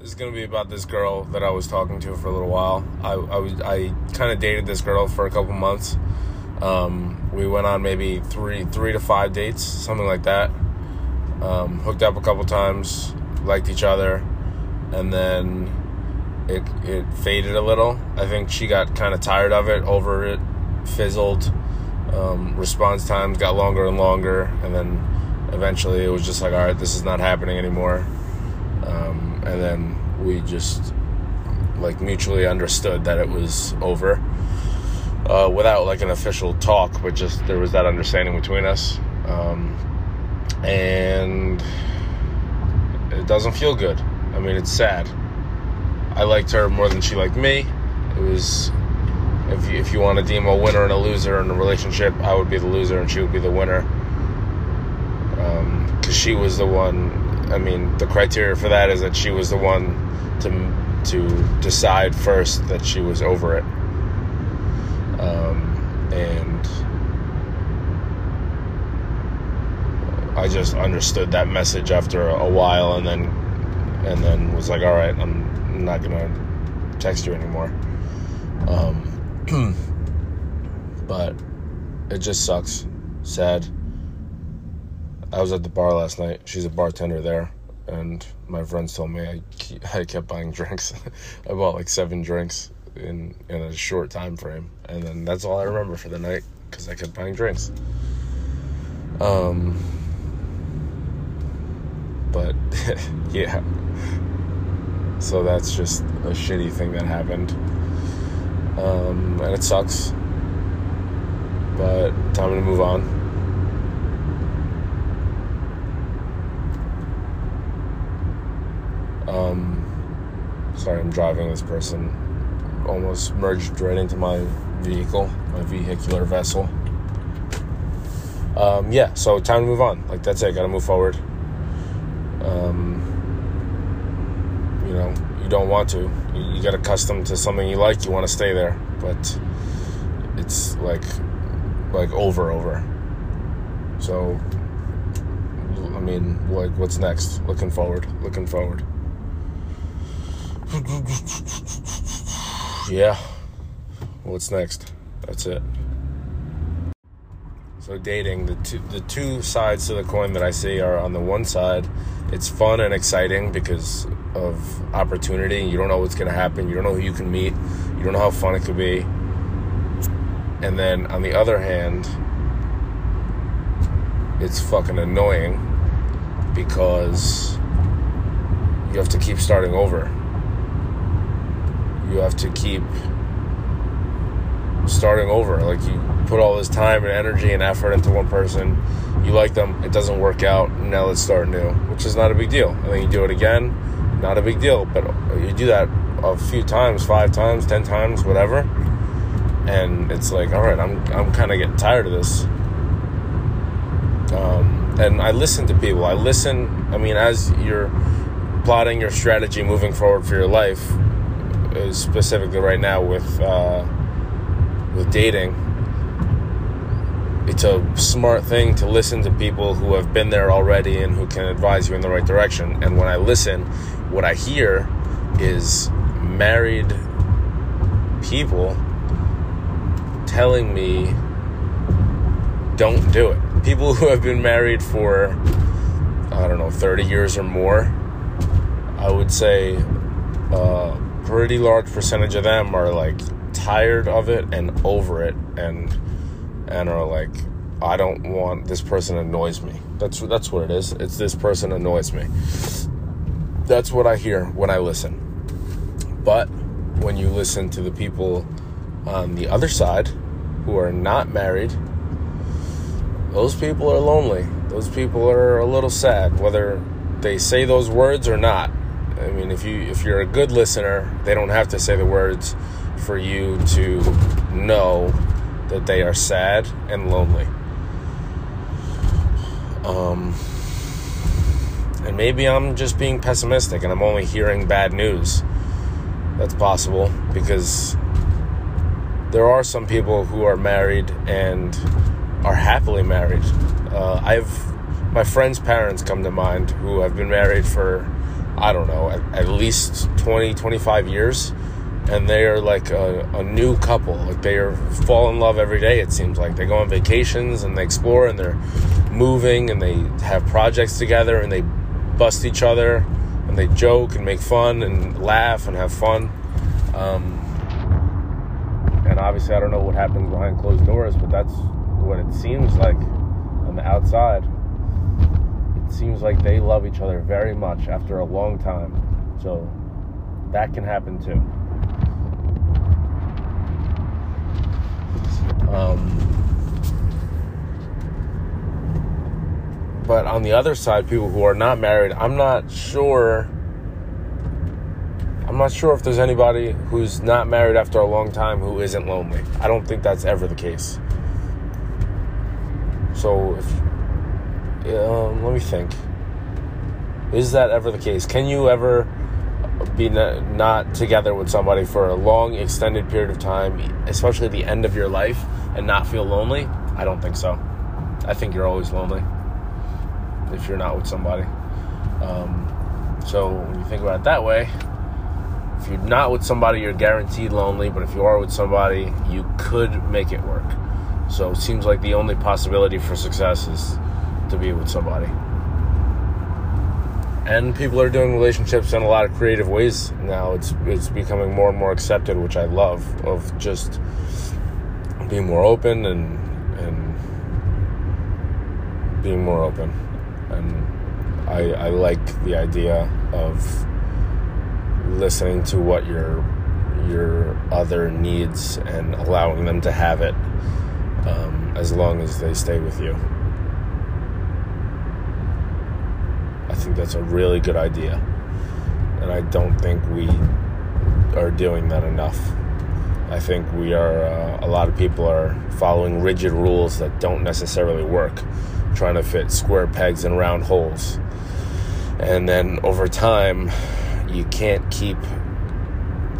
This is gonna be about this girl that I was talking to for a little while. I I, was, I kind of dated this girl for a couple months. Um, we went on maybe three three to five dates, something like that. Um, hooked up a couple times, liked each other, and then it it faded a little. I think she got kind of tired of it, over it, fizzled. Um, response times got longer and longer, and then eventually it was just like, all right, this is not happening anymore. Um, and then we just like mutually understood that it was over uh, without like an official talk, but just there was that understanding between us. Um, and it doesn't feel good. I mean, it's sad. I liked her more than she liked me. It was, if you, if you want to deem a winner and a loser in a relationship, I would be the loser and she would be the winner. Because um, she was the one. I mean, the criteria for that is that she was the one to to decide first that she was over it. Um, and I just understood that message after a while, and then and then was like, all right, I'm not gonna text you anymore. Um, but it just sucks. Sad. I was at the bar last night. She's a bartender there, and my friends told me I, I kept buying drinks. I bought like seven drinks in in a short time frame, and then that's all I remember for the night because I kept buying drinks. Um, but yeah. So that's just a shitty thing that happened. Um, and it sucks. But time to move on. Um, sorry, I'm driving this person. Almost merged right into my vehicle, my vehicular vessel. Um, yeah, so time to move on. Like, that's it. Gotta move forward. Um, you know, you don't want to. You, you get accustomed to something you like, you want to stay there, but it's like like over over. So I mean, like what's next? Looking forward, looking forward. Yeah. What's next? That's it. So dating, the two the two sides to the coin that I see are on the one side, it's fun and exciting because of opportunity. You don't know what's gonna happen. You don't know who you can meet. You don't know how fun it could be. And then on the other hand, it's fucking annoying because you have to keep starting over. You have to keep starting over. Like you put all this time and energy and effort into one person, you like them, it doesn't work out, now let's start new, which is not a big deal. And then you do it again, not a big deal. But you do that a few times, five times, ten times, whatever, and it's like, all right, I'm I'm kind of getting tired of this. Um, and I listen to people. I listen. I mean, as you're plotting your strategy moving forward for your life, specifically right now with. Uh, with dating, it's a smart thing to listen to people who have been there already and who can advise you in the right direction. And when I listen, what I hear is married people telling me don't do it. People who have been married for, I don't know, 30 years or more, I would say a pretty large percentage of them are like tired of it and over it and and are like I don't want this person annoys me. That's that's what it is. It's this person annoys me. That's what I hear when I listen. But when you listen to the people on the other side who are not married, those people are lonely. Those people are a little sad whether they say those words or not. I mean, if you if you're a good listener, they don't have to say the words for you to know that they are sad and lonely. Um, and maybe I'm just being pessimistic and I'm only hearing bad news. That's possible because there are some people who are married and are happily married. Uh, I've my friends' parents come to mind who have been married for I don't know, at, at least 20, 25 years. And they are like a, a new couple. Like they are fall in love every day, it seems like. They go on vacations and they explore and they're moving and they have projects together and they bust each other and they joke and make fun and laugh and have fun. Um, and obviously, I don't know what happens behind closed doors, but that's what it seems like on the outside it seems like they love each other very much after a long time. So that can happen too. Um, but on the other side, people who are not married, I'm not sure. I'm not sure if there's anybody who's not married after a long time who isn't lonely. I don't think that's ever the case. So if um, let me think. Is that ever the case? Can you ever be not together with somebody for a long, extended period of time, especially the end of your life, and not feel lonely? I don't think so. I think you're always lonely if you're not with somebody. Um, so when you think about it that way, if you're not with somebody, you're guaranteed lonely. But if you are with somebody, you could make it work. So it seems like the only possibility for success is to be with somebody. And people are doing relationships in a lot of creative ways now. It's it's becoming more and more accepted, which I love. Of just being more open and and being more open, and I I like the idea of listening to what your your other needs and allowing them to have it um, as long as they stay with you. Think that's a really good idea. And I don't think we are doing that enough. I think we are, uh, a lot of people are following rigid rules that don't necessarily work, trying to fit square pegs in round holes. And then over time, you can't keep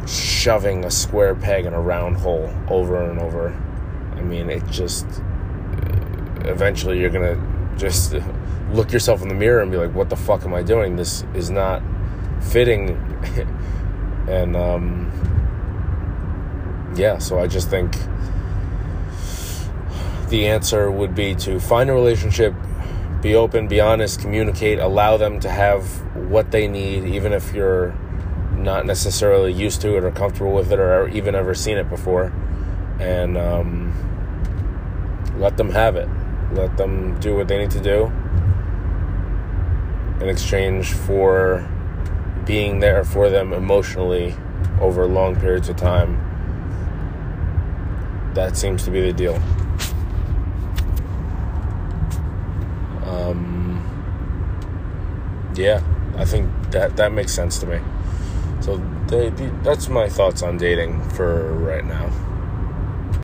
shoving a square peg in a round hole over and over. I mean, it just, eventually you're going to just look yourself in the mirror and be like, what the fuck am I doing? This is not fitting. and um, yeah, so I just think the answer would be to find a relationship, be open, be honest, communicate, allow them to have what they need, even if you're not necessarily used to it or comfortable with it or even ever seen it before. And um, let them have it. Let them do what they need to do in exchange for being there for them emotionally over long periods of time. That seems to be the deal. Um, yeah, I think that that makes sense to me. So they, that's my thoughts on dating for right now.